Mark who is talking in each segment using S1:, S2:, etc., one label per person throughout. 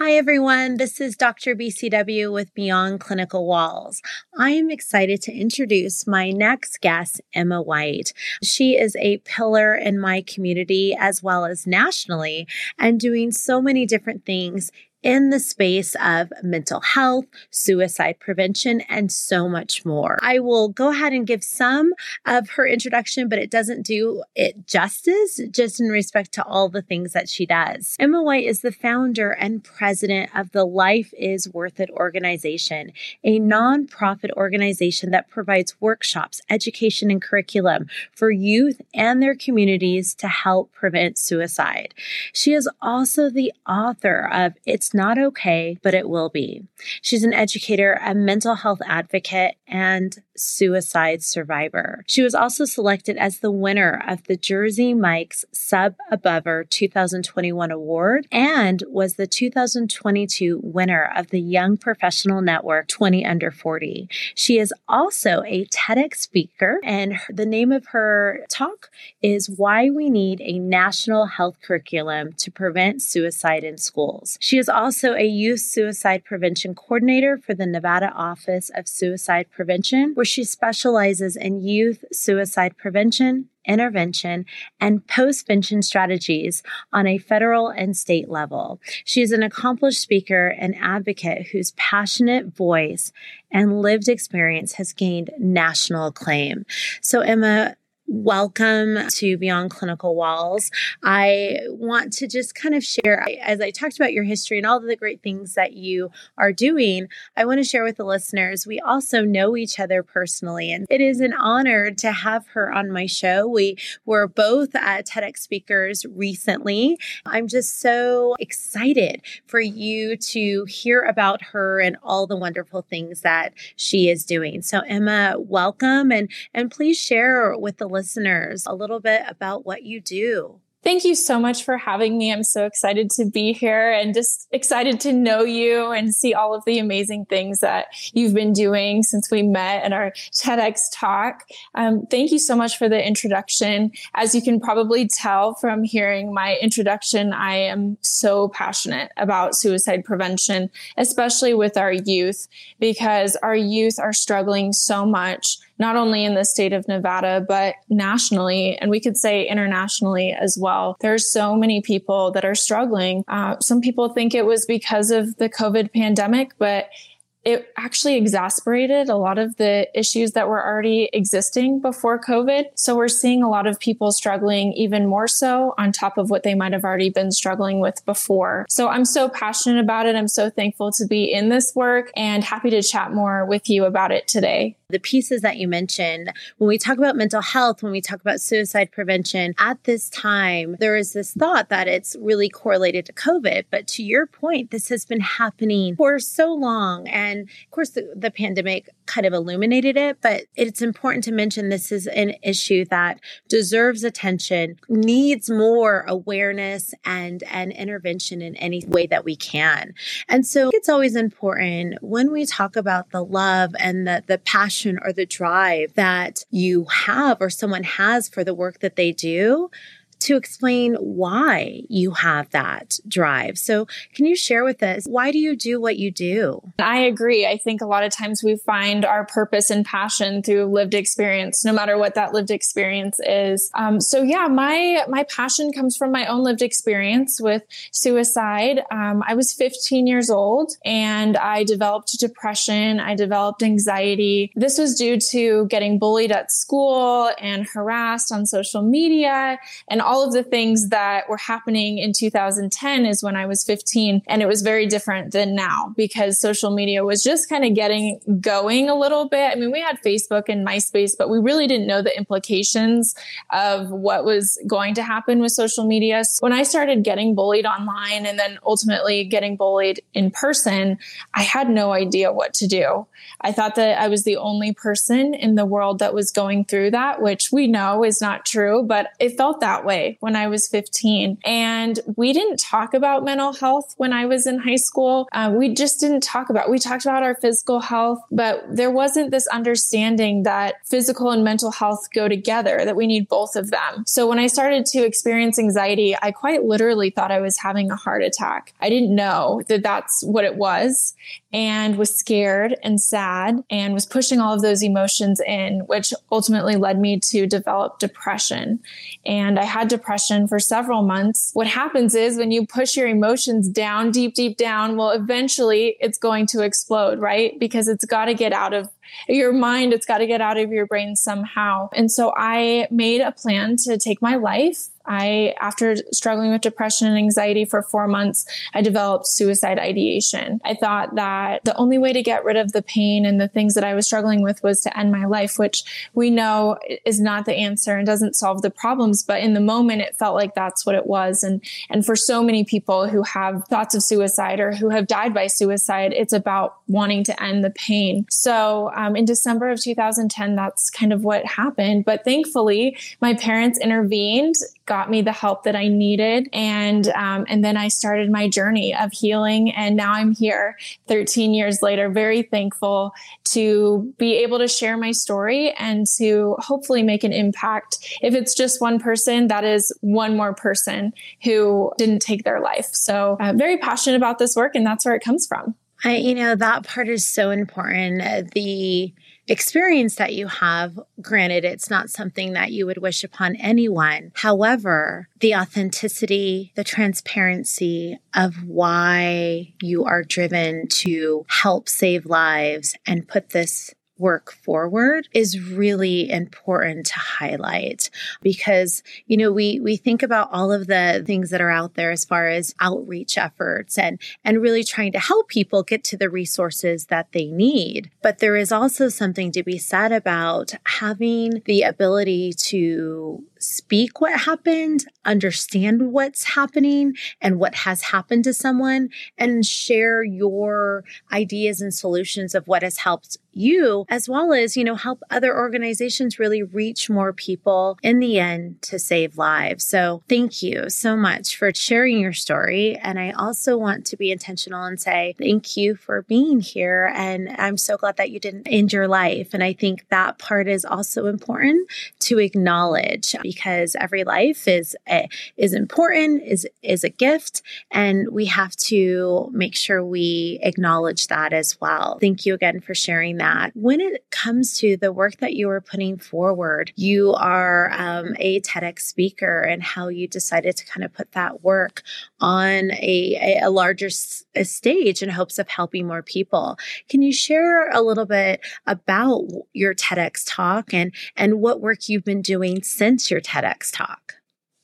S1: Hi, everyone. This is Dr. BCW with Beyond Clinical Walls. I am excited to introduce my next guest, Emma White. She is a pillar in my community as well as nationally and doing so many different things in the space of mental health, suicide prevention, and so much more. I will go ahead and give some of her introduction, but it doesn't do it justice just in respect to all the things that she does. Emma White is the founder and president of the Life is Worth It organization, a nonprofit organization that provides workshops, education, and curriculum for youth and their communities to help prevent suicide. She is also the author of It's it's not okay, but it will be. She's an educator, a mental health advocate, and suicide survivor. She was also selected as the winner of the Jersey Mike's Sub Above 2021 award and was the 2022 winner of the Young Professional Network 20 Under 40. She is also a TEDx speaker, and the name of her talk is Why We Need a National Health Curriculum to Prevent Suicide in Schools. She is also a youth suicide prevention coordinator for the Nevada Office of Suicide Prevention, where she specializes in youth suicide prevention, intervention, and postvention strategies on a federal and state level. She is an accomplished speaker and advocate whose passionate voice and lived experience has gained national acclaim. So, Emma, Welcome to Beyond Clinical Walls. I want to just kind of share, as I talked about your history and all the great things that you are doing, I want to share with the listeners. We also know each other personally, and it is an honor to have her on my show. We were both at TEDx speakers recently. I'm just so excited for you to hear about her and all the wonderful things that she is doing. So, Emma, welcome and, and please share with the listeners a little bit about what you do.
S2: Thank you so much for having me. I'm so excited to be here and just excited to know you and see all of the amazing things that you've been doing since we met at our TEDx talk. Um, thank you so much for the introduction. As you can probably tell from hearing my introduction, I am so passionate about suicide prevention, especially with our youth, because our youth are struggling so much not only in the state of Nevada, but nationally, and we could say internationally as well. There's so many people that are struggling. Uh, some people think it was because of the COVID pandemic, but it actually exacerbated a lot of the issues that were already existing before COVID. So we're seeing a lot of people struggling even more so on top of what they might have already been struggling with before. So I'm so passionate about it. I'm so thankful to be in this work and happy to chat more with you about it today
S1: the pieces that you mentioned, when we talk about mental health, when we talk about suicide prevention, at this time, there is this thought that it's really correlated to COVID. But to your point, this has been happening for so long. And of course, the, the pandemic kind of illuminated it, but it's important to mention this is an issue that deserves attention, needs more awareness and, and intervention in any way that we can. And so it's always important when we talk about the love and the, the passion or the drive that you have or someone has for the work that they do to explain why you have that drive. So, can you share with us why do you do what you do?
S2: I agree. I think a lot of times we find our purpose and passion through lived experience, no matter what that lived experience is. Um, so, yeah, my my passion comes from my own lived experience with suicide. Um, I was 15 years old and I developed depression. I developed anxiety. This was due to getting bullied at school and harassed on social media and all of the things that were happening in 2010 is when I was 15. And it was very different than now because social media was just kind of getting going a little bit. I mean, we had Facebook and MySpace, but we really didn't know the implications of what was going to happen with social media. So when I started getting bullied online and then ultimately getting bullied in person, I had no idea what to do. I thought that I was the only person in the world that was going through that, which we know is not true, but it felt that way play when I was 15. And we didn't talk about mental health when I was in high school. Uh, we just didn't talk about, we talked about our physical health, but there wasn't this understanding that physical and mental health go together, that we need both of them. So when I started to experience anxiety, I quite literally thought I was having a heart attack. I didn't know that that's what it was and was scared and sad and was pushing all of those emotions in, which ultimately led me to develop depression. And I had depression for several months. What happens is when you push your emotions down, deep, deep down, well, eventually it's going to explode, right? Because it's got to get out of your mind, it's got to get out of your brain somehow. And so I made a plan to take my life I, after struggling with depression and anxiety for four months, I developed suicide ideation. I thought that the only way to get rid of the pain and the things that I was struggling with was to end my life, which we know is not the answer and doesn't solve the problems. But in the moment, it felt like that's what it was. And, and for so many people who have thoughts of suicide or who have died by suicide, it's about wanting to end the pain. So um, in December of 2010, that's kind of what happened. But thankfully, my parents intervened, got me the help that I needed. And, um, and then I started my journey of healing. And now I'm here 13 years later, very thankful to be able to share my story and to hopefully make an impact. If it's just one person, that is one more person who didn't take their life. So I'm very passionate about this work and that's where it comes from.
S1: I, you know, that part is so important. The experience that you have, granted, it's not something that you would wish upon anyone. However, the authenticity, the transparency of why you are driven to help save lives and put this work forward is really important to highlight because you know we we think about all of the things that are out there as far as outreach efforts and and really trying to help people get to the resources that they need. But there is also something to be said about having the ability to speak what happened, understand what's happening and what has happened to someone, and share your ideas and solutions of what has helped you, as well as, you know, help other organizations really reach more people in the end to save lives. So thank you so much for sharing your story. And I also want to be intentional and say thank you for being here. And I'm so glad that you didn't end your life. And I think that part is also important to acknowledge because every life is a, is important, is is a gift, and we have to make sure we acknowledge that as well. Thank you again for sharing that. When it comes to the work that you are putting forward, you are um, a TEDx speaker, and how you decided to kind of put that work on a, a larger s- a stage in hopes of helping more people. Can you share a little bit about your TEDx talk and and what work you've been doing since your TEDx talk?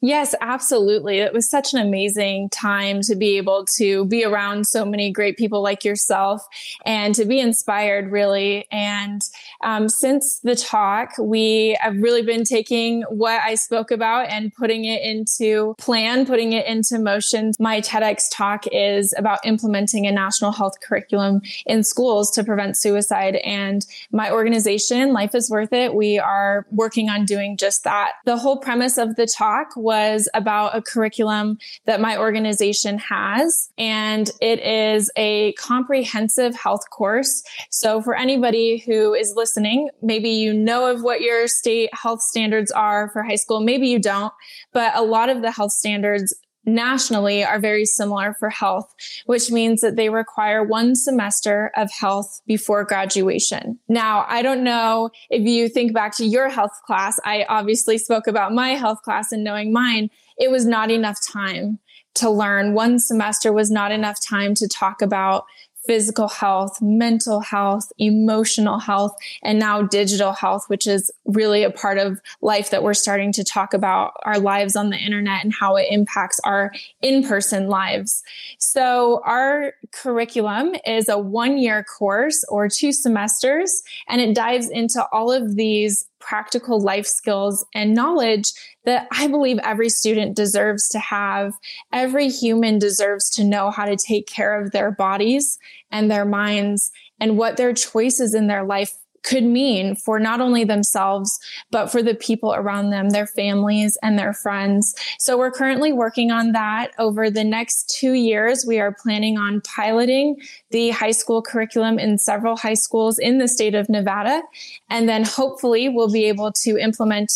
S2: Yes, absolutely. It was such an amazing time to be able to be around so many great people like yourself and to be inspired, really. And um, since the talk, we have really been taking what I spoke about and putting it into plan, putting it into motion. My TEDx talk is about implementing a national health curriculum in schools to prevent suicide. And my organization, Life is Worth It, we are working on doing just that. The whole premise of the talk was was about a curriculum that my organization has, and it is a comprehensive health course. So for anybody who is listening, maybe you know of what your state health standards are for high school, maybe you don't, but a lot of the health standards nationally are very similar for health, which means that they require one semester of health before graduation. Now, I don't know if you think back to your health class. I obviously spoke about my health class and knowing mine. It was not enough time to learn. One semester was not enough time to talk about physical health, mental health, emotional health, and now digital health, which is really a part of life that we're starting to talk about our lives on the internet and how it impacts our in-person lives. So our curriculum is a one year course or two semesters, and it dives into all of these practical life skills and knowledge that I believe every student deserves to have. Every human deserves to know how to take care of their bodies and their minds and what their choices in their life could mean for not only themselves, but for the people around them, their families and their friends. So we're currently working on that. Over the next two years, we are planning on piloting the high school curriculum in several high schools in the state of Nevada. And then hopefully we'll be able to implement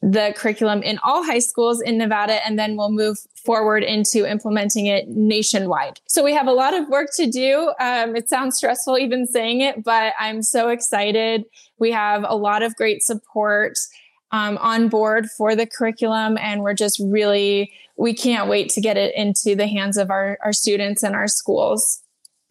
S2: the curriculum in all high schools in Nevada, and then we'll move forward into implementing it nationwide. So we have a lot of work to do. Um, it sounds stressful even saying it, but I'm so excited. We have a lot of great support um, on board for the curriculum, and we're just really, we can't wait to get it into the hands of our, our students and our schools.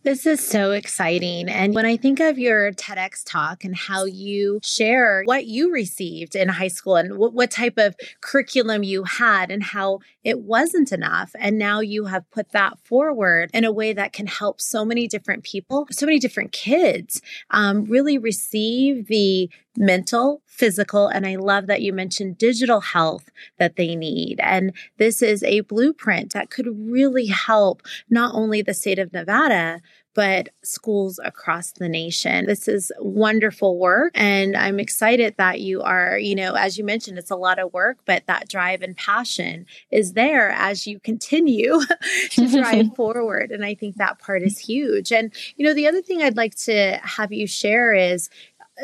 S1: This is so exciting. And when I think of your TEDx talk and how you share what you received in high school and what, what, type of curriculum you had and how it wasn't enough. And now you have put that forward in a way that can help so many different people, so many different kids um, really receive the mental, physical, and I love that you mentioned digital health that they need. And this is a blueprint that could really help not only the state of Nevada, but schools across the nation. This is wonderful work. And I'm excited that you are, you know, as you mentioned, it's a lot of work, but that drive and passion is there as you continue to drive forward. And I think that part is huge. And, you know, the other thing I'd like to have you share is,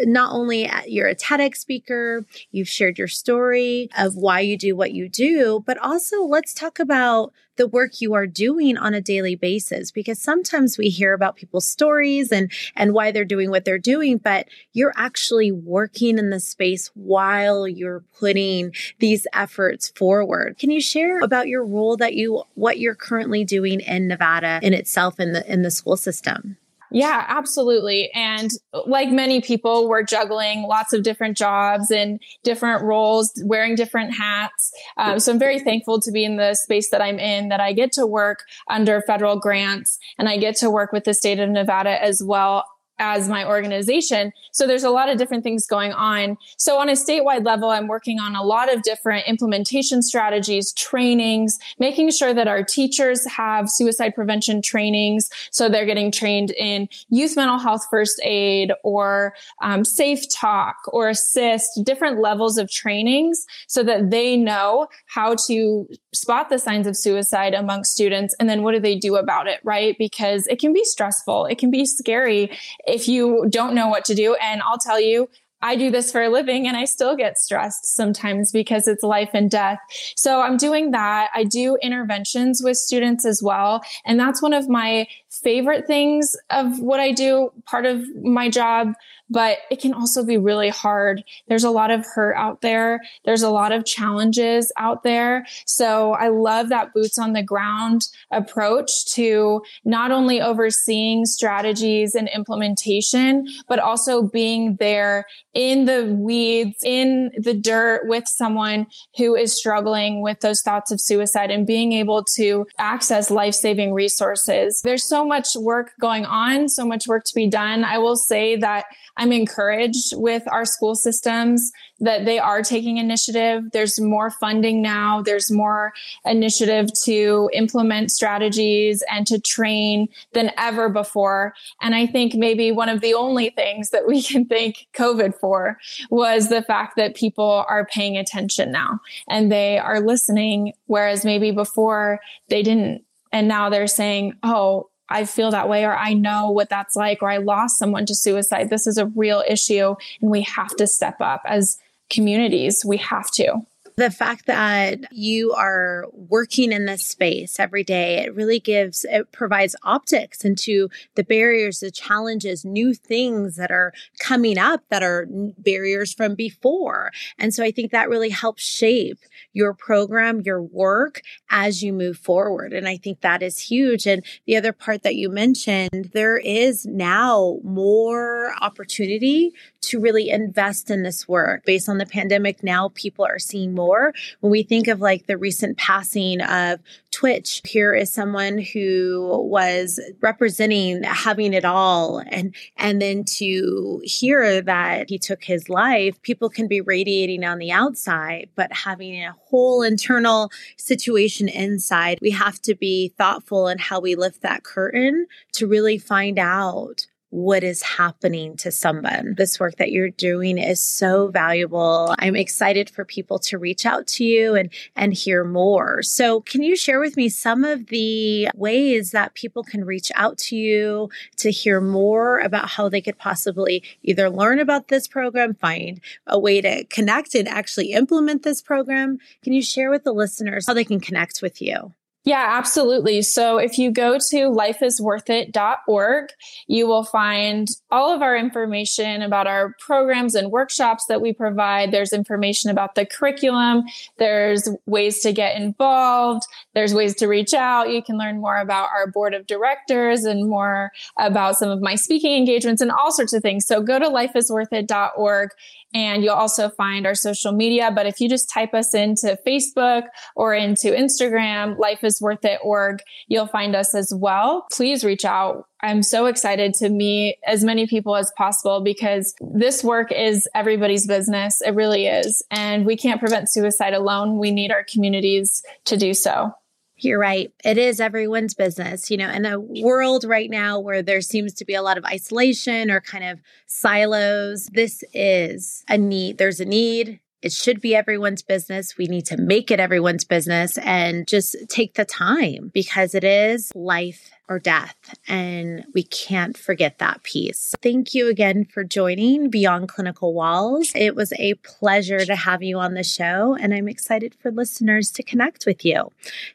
S1: not only you're a TEDx speaker, you've shared your story of why you do what you do, but also let's talk about the work you are doing on a daily basis because sometimes we hear about people's stories and and why they're doing what they're doing but you're actually working in the space while you're putting these efforts forward. Can you share about your role that you what you're currently doing in Nevada in itself in the in the school system
S2: yeah, absolutely. And like many people, we're juggling lots of different jobs and different roles, wearing different hats. Um, so I'm very thankful to be in the space that I'm in, that I get to work under federal grants and I get to work with the state of Nevada as well as my organization. So there's a lot of different things going on. So on a statewide level, I'm working on a lot of different implementation strategies, trainings, making sure that our teachers have suicide prevention trainings. So they're getting trained in youth mental health first aid or um, safe talk or ASIST, different levels of trainings so that they know how to spot the signs of suicide among students. And then what do they do about it? Right. Because it can be stressful. It can be scary if you don't know what to do. And I'll tell you, I do this for a living and I still get stressed sometimes because it's life and death. So I'm doing that. I do interventions with students as well. And that's one of my favorite things of what I do, part of my job but it can also be really hard. There's a lot of hurt out there. There's a lot of challenges out there. So I love that boots on the ground approach to not only overseeing strategies and implementation, but also being there in the weeds, in the dirt with someone who is struggling with those thoughts of suicide and being able to access life saving resources. There's so much work going on, so much work to be done. I will say that I'm encouraged with our school systems that they are taking initiative. There's more funding now. There's more initiative to implement strategies and to train than ever before. And I think maybe one of the only things that we can thank COVID for was the fact that people are paying attention now and they are listening, whereas maybe before they didn't. And now they're saying, oh, I feel that way, or I know what that's like, or I lost someone to suicide. This is a real issue, and we have to step up as communities. We have to.
S1: The fact that you are working in this space every day, it really gives, it provides optics into the barriers, the challenges, new things that are coming up that are barriers from before. And so I think that really helps shape your program, your work as you move forward. And I think that is huge. And the other part that you mentioned, there is now more opportunity to really invest in this work based on the pandemic. Now people are seeing more. When we think of like the recent passing of Twitch, here is someone who was representing having it all and and then to hear that he took his life, people can be radiating on the outside, but having a whole internal situation inside, we have to be thoughtful in how we lift that curtain to really find out what is happening to someone. This work that you're doing is so valuable. I'm excited for people to reach out to you and, and hear more. So can you share with me some of the ways that people can reach out to you to hear more about how they could possibly either learn about this program, find a way to connect and actually implement this program? Can you share with the listeners how they can connect with you?
S2: Yeah, absolutely. So if you go to lifeisworthit.org, you will find all of our information about our programs and workshops that we provide. There's information about the curriculum. There's ways to get involved. There's ways to reach out. You can learn more about our board of directors and more about some of my speaking engagements and all sorts of things. So go to lifeisworthit.org and you'll also find our social media. But if you just type us into Facebook or into Instagram, Life is Worth It org, you'll find us as well. Please reach out. I'm so excited to meet as many people as possible because this work is everybody's business. It really is. And we can't prevent suicide alone. We need our communities to do so.
S1: You're right. It is everyone's business. You know, in a world right now where there seems to be a lot of isolation or kind of silos, this is a need. There's a need. It should be everyone's business. We need to make it everyone's business and just take the time because it is life or death. And we can't forget that piece. Thank you again for joining Beyond Clinical Walls. It was a pleasure to have you on the show, and I'm excited for listeners to connect with you.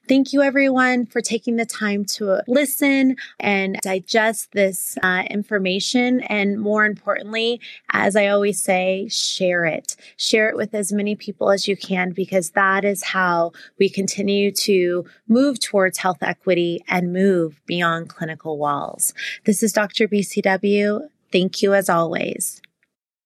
S1: Thank you, everyone, for taking the time to listen and digest this uh, information. And more importantly, as I always say, share it. Share it with as many people as you can because that is how we continue to move towards health equity and move beyond beyond clinical walls. This is Dr. BCW. Thank you as always.